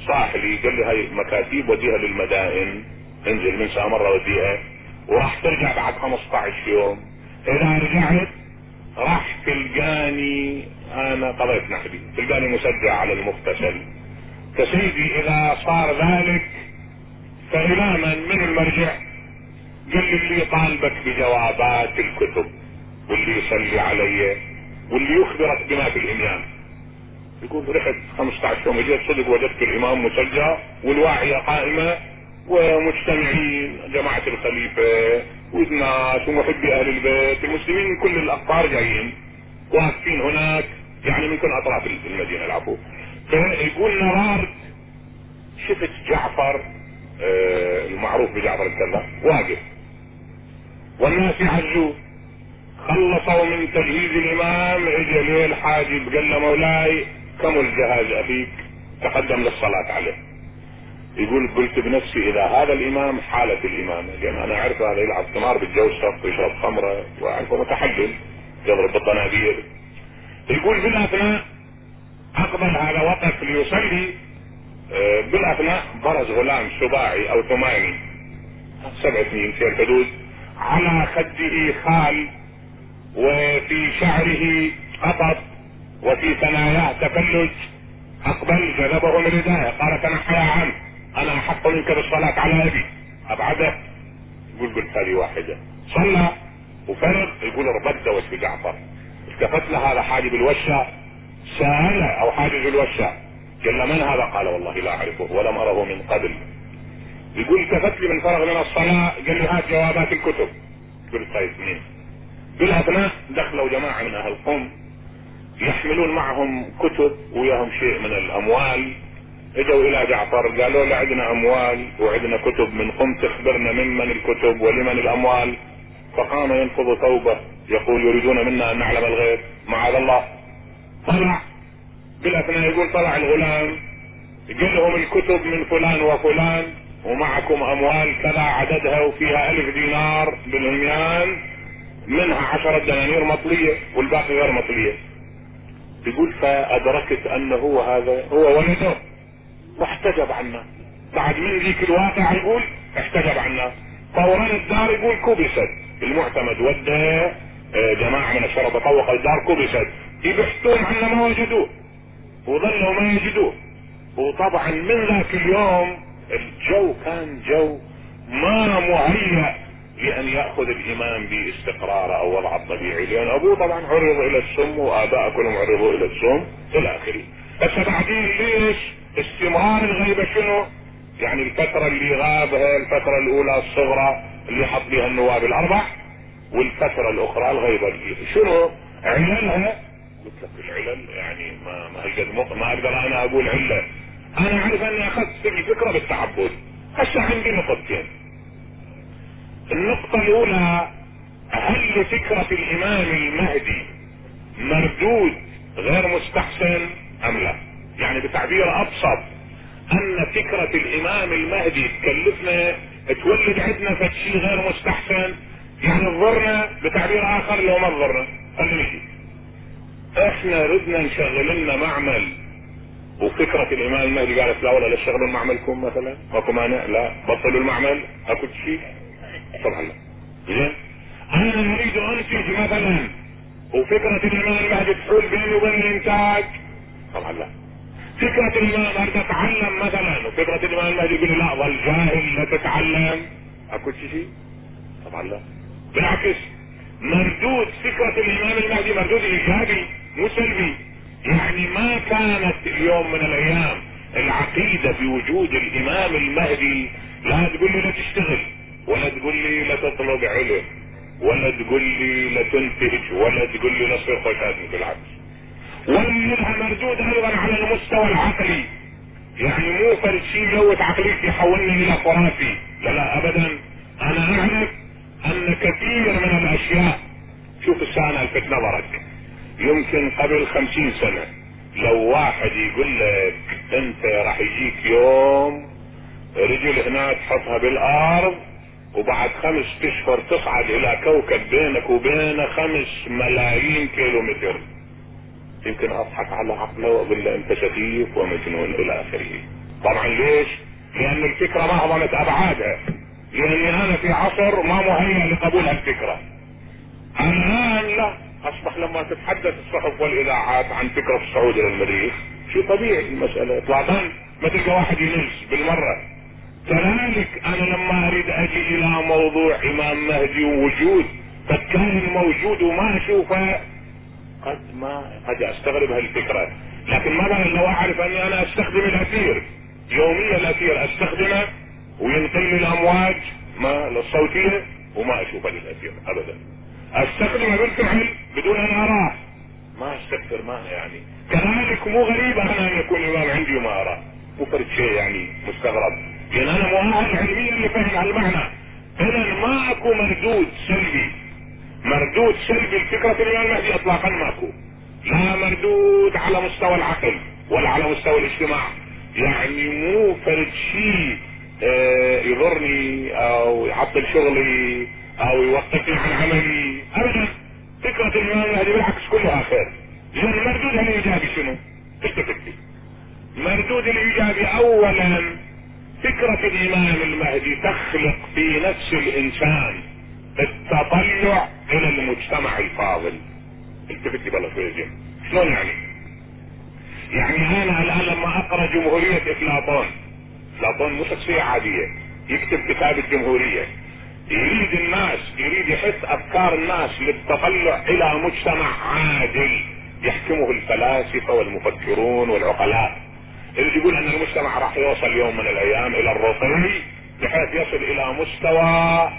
صاح لي قال لي هاي مكاتيب وديها للمدائن. انزل من ساعة مرة وديها. وراح ترجع بعد 15 يوم. إذا رجعت راح تلقاني أنا قضيت نحبي. تلقاني مسجع على المغتسل فسيدي إذا صار ذلك فإماما من المرجع؟ قال لي اللي يطالبك بجوابات الكتب واللي يصلي علي واللي يخبرك بما في الإمام. يقول رحت 15 يوم جيت صدق وجدت الإمام مسجى والواعية قائمة ومجتمعين جماعة الخليفة. والناس ومحبي أهل البيت. المسلمين من كل الأقطار جايين. واقفين هناك. يعني من كل أطراف المدينة. العفو. فيقول نرارت شفت جعفر. آه المعروف بجعفر الكذاب. واقف. والناس يعجوه خلصوا من تجهيز الإمام. اجى ليه الحاجب قال له مولاي كمل جهاز ابيك تقدم للصلاة عليه. يقول قلت بنفسي إذا هذا الإمام حالة الامامة لأن أنا أعرف هذا يلعب قمار بالجو الشرق ويشرب خمرة وأعرفه متحلل يضرب بالطنابير يقول بالأثناء أقبل هذا وقف ليصلي. آه، بالأثناء برز غلام سباعي أو ثماني سبع سنين في الحدود على خده خال وفي شعره قطط وفي ثناياه تفلج. أقبل جذبه من رداءه قال تنحى عم أنا أحق منك بالصلاة على أبي. ابعده يقول قلت هذه واحدة. صلى. وفرغ. يقول ربدت وجه جعفر. التفت هذا حاجب الوشة. سأله أو حاجز الوشة. قال من هذا؟ قال والله لا أعرفه ولم اره من قبل. يقول التفت لي من فرغ من الصلاة. قال لي هات جوابات الكتب. قلت طيب مين بالاثناء دخلوا جماعة من أهل قم يحملون معهم كتب وياهم شيء من الأموال. اجوا إلى جعفر قالوا له عندنا أموال وعندنا كتب من قم تخبرنا ممن الكتب ولمن الأموال. فقام ينفض ثوبه يقول يريدون منا أن نعلم الغيب. معاذ الله. طلع. بالاثناء يقول طلع الغلام. قال لهم الكتب من فلان وفلان ومعكم أموال كذا عددها وفيها ألف دينار بالهميان منها عشرة دنانير مطلية والباقي غير مطلية. يقول فأدركت أنه هو هذا هو ولده. واحتجب عنا بعد من ذيك الواقع يقول احتجب عنا فوران الدار يقول كبست. المعتمد ودى آه، جماعة من الشرطة طوق الدار كبست. يبحثون عنا ما وجدوه. وظلوا ما يجدوه. وطبعا من ذاك اليوم الجو كان جو ما مهيأ لأن يأخذ الإمام باستقراره أو وضعه الطبيعي. لأن أبوه طبعا عرض إلى السم وآباء كلهم عرضوا إلى السم إلى آخره. بس بعدين ليش؟ استمرار الغيبة شنو؟ يعني الفترة اللي غابها الفترة الأولى الصغرى اللي حط بها النواب الأربع والفترة الأخرى الغيبة اللي شنو؟ عللها؟ قلت لك العلل يعني ما ما ما أقدر أنا أقول عله أنا أعرف أني أخذت الفكرة بالتعبد. هسه عندي نقطتين. النقطة الأولى هل فكرة الإمام المهدي مردود غير مستحسن أم لا؟ يعني بتعبير أبسط أن فكرة الإمام المهدي تكلفنا تولد عندنا فد شيء غير مستحسن يعني تضرنا بتعبير آخر لو ما تضرنا خلينا إحنا ردنا نشغل لنا معمل. وفكرة الإمام المهدي قالت لا ولا لا تشغلوا معملكم مثلا. ماكو مانع؟ لا. بطلوا المعمل؟ أكو شيء؟ طبعا لا. زين. أنا أريد أنتج مثلا. وفكرة الإمام المهدي تحول بيني وبين الإنتاج؟ طبعا لا. فكرة الامام اريد اتعلم مثلا وفكرة الامام المهدي يقول لي لا ظل جاهل لا تتعلم. اكو شيء طبعا لا. بالعكس مردود فكرة الامام المهدي مردود إيجابي مو سلبي. يعني ما كانت اليوم من الأيام العقيدة بوجود الإمام المهدي لا تقول لي لا تشتغل ولا تقول لي لا تطلب علم ولا تقول لي لا تنتج ولا تقول لي لا تصير خشاتني بالعكس. ومنها مردود أيضا على المستوى العقلي. يعني مو فرد شيء جوة عقليتي يحولني إلى خرافي لا لا ابدا. أنا أعرف أن كثير من الأشياء شوف السنة ألفت نظرك. يمكن قبل خمسين سنة لو واحد يقول لك أنت راح يجيك يوم رجل هنا تحطها بالأرض وبعد خمس أشهر تصعد إلى كوكب بينك وبينه خمس ملايين كيلو متر يمكن أضحك على عقله وأقول له أنت سفيف ومجنون إلى آخره. طبعا ليش؟ لأن الفكرة ما هضمت أبعادها. لاني أنا في عصر ما مهيأ لقبول هالفكرة الآن لا. أصبح لما تتحدث الصحف والإذاعات عن فكرة الصعود إلى المريخ شيء طبيعي المسألة اطلاقا. ما تلقى واحد ينس بالمرة. كذلك أنا لما أريد أجي إلى موضوع إمام مهدي ووجود فكان موجود وما أشوفه قد ما قد أستغرب هالفكرة لكن مثلا لو أعرف أني أنا أستخدم الأثير. يوميا الأثير أستخدمه وينقل لي الامواج ما الصوتية وما أشوف الأثير ابدا. أستخدمه بالفعل بدون أن أراه. ما استكثر ما يعني. كذلك مو غريب أنا أن يكون الإمام عندي وما أراه. مو فرد شيء يعني مستغرب. لأن أنا مؤهل علميا لفهم هالمعنى اذا ما اكو مردود سلبي. مردود سلبي لفكرة الامام المهدي اطلاقا ماكو. لا مردود على مستوى العقل ولا على مستوى الاجتماع. يعني مو فرد شيء آه يضرني أو يعطل شغلي أو يوقفني عن عملي. ابدا. فكرة الامام المهدي بالعكس كلها خير. لأن المردود الايجابي شنو؟ التفت مردود الايجابي اولا. فكرة الامام المهدي تخلق في نفس الإنسان. التطلع إلى المجتمع الفاضل. التفت لي بلا شوية زين شلون يعني؟ يعني أنا الآن لما أقرأ جمهورية إفلاطون إفلاطون مو شخصية عادية يكتب كتاب الجمهورية. يريد الناس يريد يحث أفكار الناس للتطلع إلى مجتمع عادل يحكمه الفلاسفة والمفكرون والعقلاء. اللي يقول أن المجتمع راح يوصل يوم من الأيام إلى الرقي بحيث يصل إلى مستوى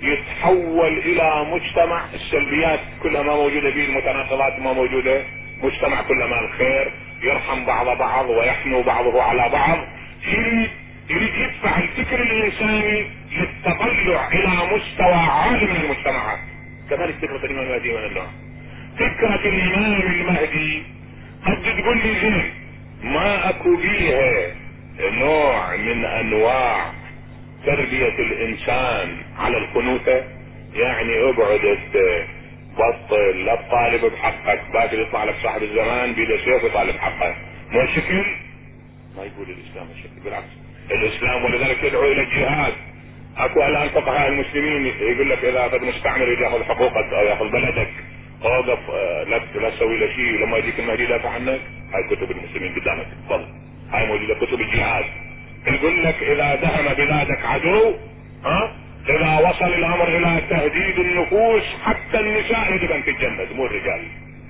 يتحول إلى مجتمع السلبيات كلها ما موجودة فيه المتناقضات ما موجودة مجتمع كلما الخير يرحم بعض بعض ويحنو بعضه على بعض. يريد يريد يدفع الفكر الإنساني للتطلع إلى مستوى عالي من المجتمعات. كذلك فكرة الإمام المهدي من النوع فكرة الإمام المهدي قد تقول لي ما أكو بيها نوع من أنواع تربية الإنسان على الخنوثة يعني اقعد بطل لا تطالب بحقك باكر يطلع لك صاحب الزمان بيده سيف يطالب حقه. مو شكل؟ ما يقول الإسلام الشكل بالعكس. الإسلام ولذلك يدعو إلى الجهاد. أكو الان فقهاء المسلمين يقول لك إذا قد مستعمر يأخذ حقوقك أو يأخذ بلدك. أوقف لا لا تسوي له شيء لما يجيك المهدي يدافع عنك هاي كتب المسلمين قدامك. تفضل. هاي موجودة كتب الجهاد. يقول لك إذا دهم بلادك عدو ها؟ إذا وصل الأمر إلى تهديد النفوس حتى النساء يجب في الجنة مو الرجال.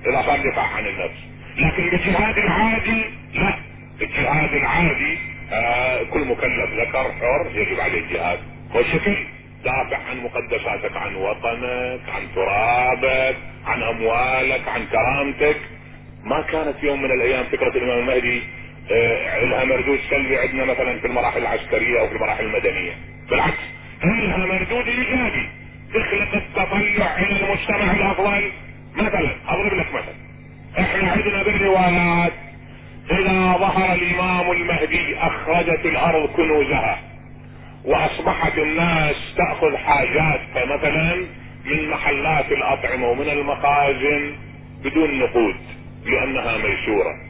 إذا صار دفاع عن النفس. لكن الجهاد العادي لا. الجهاد العادي آه كل مكلف ذكر حر يجب عليه الجهاد. والشكل دافع عن مقدساتك عن وطنك عن ترابك عن أموالك عن كرامتك. ما كانت يوم من الأيام فكرة الإمام المهدي آه لها مردود سلبي عندنا مثلا في المراحل العسكرية أو في المراحل المدنية. بالعكس لها مردود ايجابي تخلق التطلع إلى المجتمع الأفضل. مثلا أضرب لك مثلا. إحنا عندنا بالروايات إذا ظهر الإمام المهدي أخرجت الأرض كنوزها وأصبحت الناس تأخذ حاجاتها مثلا من محلات الأطعمة ومن المخازن بدون نقود لأنها ميسورة.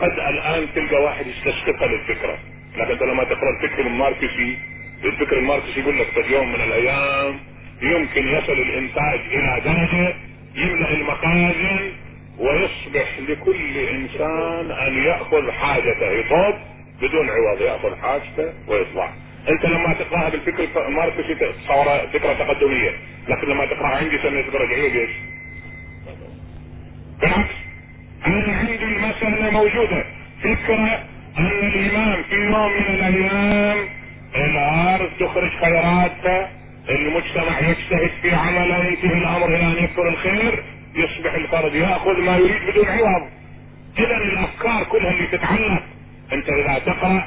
قد الآن تلقى واحد يستشققها للفكرة. لكن لما تقرأ الفكر الماركسي الفكر الماركسي يقول لك في يوم من الأيام يمكن يصل الإنتاج إلى درجة يملأ المخازن ويصبح لكل إنسان أن يأخذ حاجته. يطوب بدون عوض يأخذ حاجته ويطلع. أنت لما تقرأها بالفكر الماركسي تصورها فكرة تقدمية. لكن لما تقرأها عندي سنة ترجعية ليش؟ بالعكس. أنا عندي المسألة موجودة. فكرة ان الإمام في يوم من الأيام الأرض تخرج خيراتها المجتمع يجتهد في عمله ينتهي الأمر إلى أن يكثر الخير يصبح الفرد يأخذ ما يريد بدون عوض. إذا الأفكار كلها اللي تتعلق أنت إذا تقرأ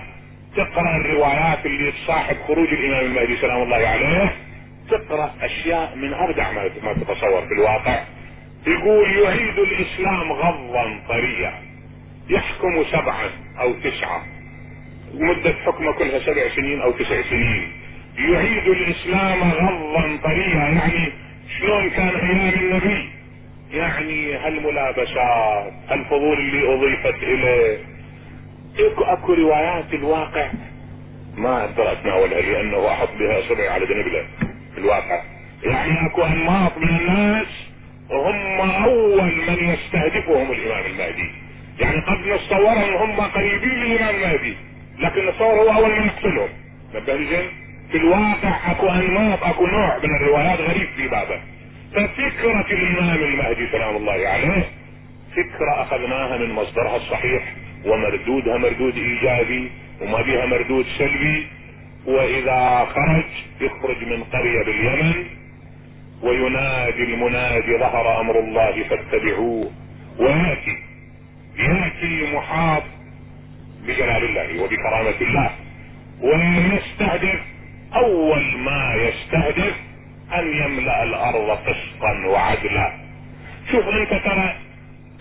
تقرأ الروايات اللي تصاحب خروج الإمام المهدي سلام الله عليه تقرأ أشياء من ابدع ما تتصور في الواقع يقول يعيد الإسلام غضا طريا يحكم سبعا أو تسعة. مدة حكمه كلها سبع سنين أو تسع سنين. يعيد الإسلام غضا طريا يعني شلون كان أيام النبي؟ يعني هالملابسات الفضول اللي أضيفت إليه. اكو أكو روايات الواقع. ما أقدر أتناولها لأنه أحط بها اصبعي على في الواقع. يعني أكو أنماط من الناس هم اول من يستهدفهم الإمام المهدي. يعني قد نتصور ان هم قريبين من الإمام المهدي لكن نتصور هو أول من يقتلهم. نبه في الواقع أكو أنماط أكو نوع من الروايات غريب في بابه. ففكرة الإمام المهدي سلام الله عليه فكرة أخذناها من مصدرها الصحيح ومردودها مردود إيجابي وما بها مردود سلبي. وإذا خرج يخرج من قرية باليمن وينادي المنادي ظهر أمر الله فاتبعوه. وياتي ياتي محاط بجلال الله وبكرامة الله. ويستهدف أول ما يستهدف أن يملأ الأرض قسطا وعدلا. شوف انت ترى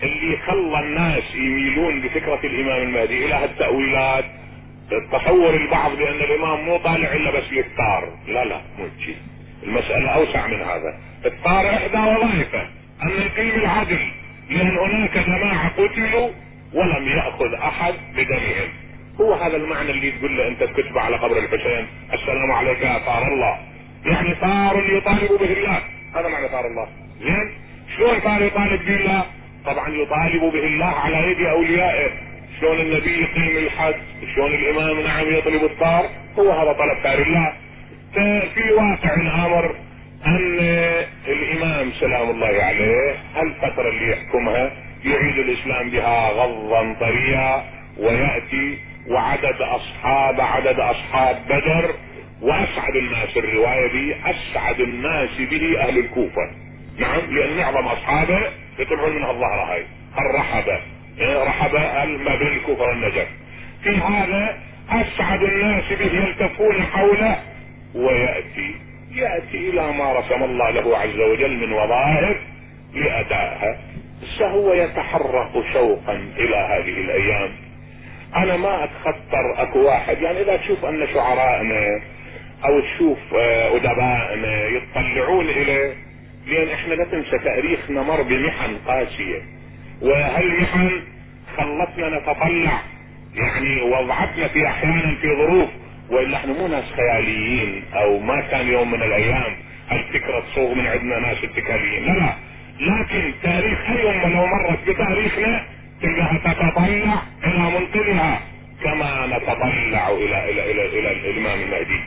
اللي خلى الناس يميلون بفكرة الإمام المهدي إلى هالتأويلات. تصور البعض بأن الإمام مو طالع إلا بس يختار لا لا مو المسألة أوسع من هذا. الطار إحدى وظائفه. ان يقيم العدل. لأن هناك جماعة قتلوا ولم يأخذ أحد بدمهم. هو هذا المعنى اللي تقول له أنت تكتب على قبر الحسين. السلام عليك يا طار الله. يعني طار يطالب به الله. هذا معنى طار الله. زين؟ شلون طار يطالب به الله؟ طبعا يطالب به الله على يد أوليائه. شلون النبي يقيم الحد شلون الإمام نعم يطلب الطار؟ هو هذا طلب طار الله. ففي واقع الأمر أن الإمام سلام الله عليه الفترة اللي يحكمها؟ يعيد الإسلام بها غضا طريا ويأتي وعدد أصحاب عدد أصحاب بدر وأسعد الناس الرواية دي أسعد الناس به أهل الكوفة. نعم لأن معظم أصحابه يطلعون من الظهر هاي. الرحبة إيه، رحبة ما بين الكوفة والنجف. في هذا أسعد الناس به يلتفون حوله. ويأتي يأتي إلى ما رسم الله له عز وجل من وظائف لأدائها. فهو يتحرك شوقا إلى هذه الأيام. أنا ما أتخطر أكو واحد. يعني إذا تشوف أن شعرائنا أو تشوف آه، أدبائنا يطلعون إليه لأن إحنا لا تنسى تأريخنا مر بمحن قاسية. وهالمحن خلتنا نتطلع؟ يعني وضعتنا في أحيانا في ظروف والا إحنا مو ناس خياليين أو ما كان يوم من الأيام هالفكرة تصوغ من عندنا ناس اتكاليين. لا لا. لكن تاريخ اي امه لو مرت بتاريخنا تلقاها تتطلع إلى منقذها كما نتطلع إلى إلى إلى, إلى الإمام المهدي.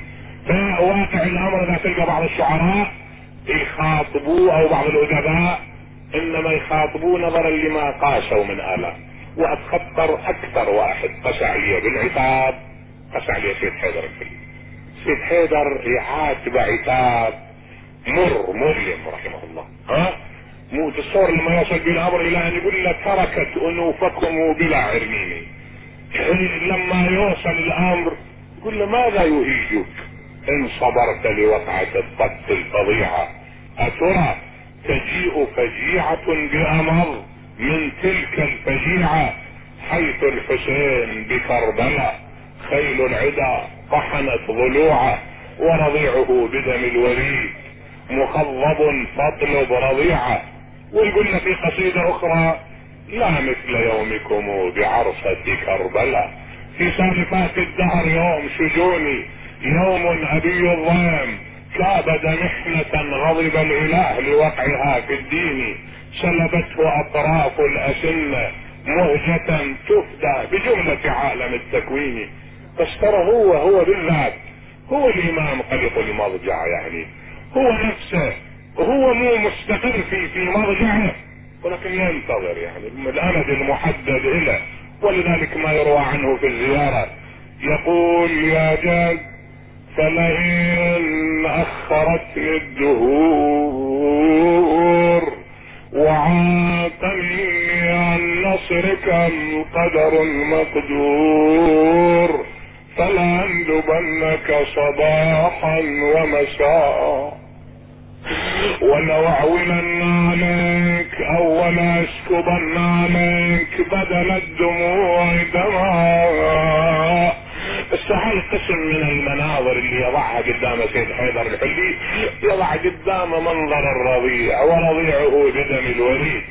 فواقع الأمر إذا تلقى بعض الشعراء يخاطبوه أو بعض الأدباء إنما يخاطبوه نظرا لما قاسوا من الاف وأتخطر أكثر واحد قسى علي بالعتاب قسى علي سيد حيدر. سيد حيدر يعاتب عتاب مر مؤلم رحمه الله. ها؟ مو تصور لما يصل بالامر إلى أن يقول لك تركت أنوفكم بلا عرميني لما يوصل الأمر يقول له ماذا يهيجك إن صبرت لوقعة الضبط الفظيعة. أترى تجيء فجيعة بأمر من تلك الفجيعة حيث الحسين بكربلاء. خيل العدا طحنت ضلوعه ورضيعه بدم الوريد. مخضب فاطلب رضيعه ويقول في قصيدة أخرى لا مثل يومكم بعرصة كربلاء. في سالفات الدهر يوم شجوني يوم أبي الظلم كابد محنة غضب الإله لوقعها في الدين. سلبته أطراف الاسنة مهجة تفدى بجملة عالم التكوين. بس ترى هو هو بالذات هو الامام قلق المضجع يعني. هو نفسه. هو مو مستقر في في مرجعه. ولكن ينتظر يعني. الأمد المحدد له ولذلك ما يروى عنه في الزيارة. يقول يا جد فلئن اخرتني الدهور وعاتني عن نصرك القدر المقدور. فلأندبنك صباحا ومساء. ولأعولن عليك أو لأسكبن عليك بدل الدموع دماء بس هاي قسم من المناظر اللي يضعها قدام سيد حيدر الحلي يضع قدامه منظر الرضيع ورضيعه بدم الوليد.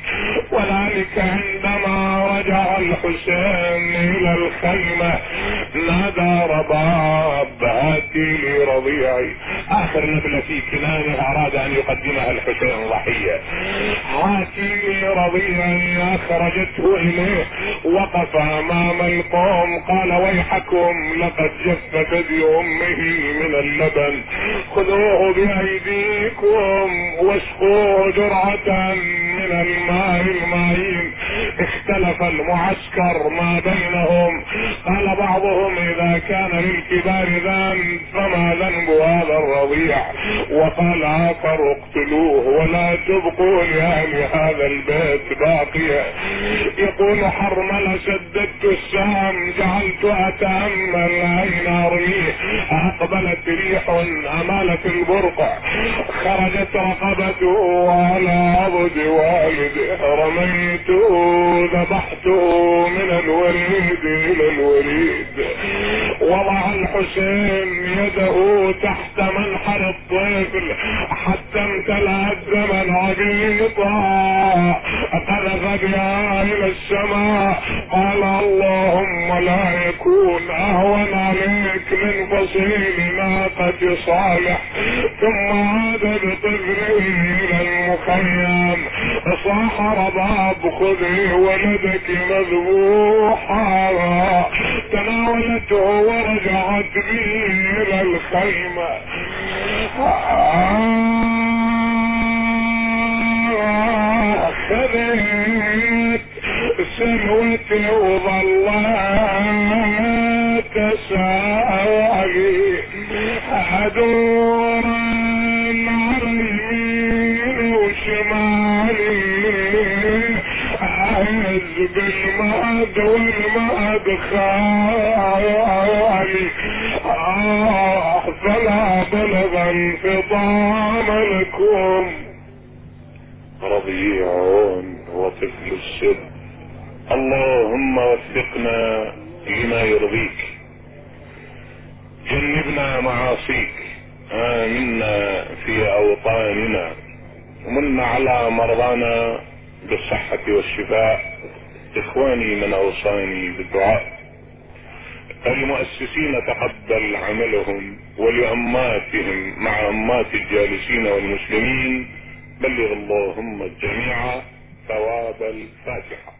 وذلك عندما رجع الحسين إلى الخيمة نادى رباب هاتي لي رضيعي آخر نبلة في كنانه أراد أن يقدمها الحسين ضحية. هاتي لي رضيعي أخرجته إليه وقف أمام القوم قال ويحكم لقد جف ثدي امه من اللبن. خذوه بأيديكم واسقوه جرعة من الماء المعين. اختلف المعسكر ما بينهم. قال بعضهم إذا كان للكبار ذنب فما ذنب هذا الرضيع. وقال آخر اقتلوه ولا تبقوا لأهل هذا البيت باقية. يقول حرمل سددت السهم جعلت أتأمل اين ارميه اقبلت ريح امالة البرقع خرجت رقبته على عضد والده رميته ذبحته من الوريد إلى الوريد وضع الحسين يده تحت منحر الطفل. حتى امتلأ الدم العبيطا قذف بها إلى السماء. قال اللهم لا يكون أهون عليك من فصيل ناقة صالح. ثم عاد بطفله إلى المخيم. صاح رباب خذي ولدك مذبوحا. تناولته ورجعت به إلى الخيمة. خذت سلوتي وظلت تساعي ادور على يميني وشمالي اهز بالمهد والمهد خالي آه فلا بلغ انفطام لكم. رضيع وطفل السر. اللهم وفقنا لما يرضيك. جنبنا معاصيك. آمنا في أوطاننا. ومن على مرضانا بالصحة والشفاء. إخواني من أوصاني بالدعاء. المؤسسين تقبل عملهم ولأماتهم مع أمات الجالسين والمسلمين. بلغ اللهم الجميع ثواب الفاتحة.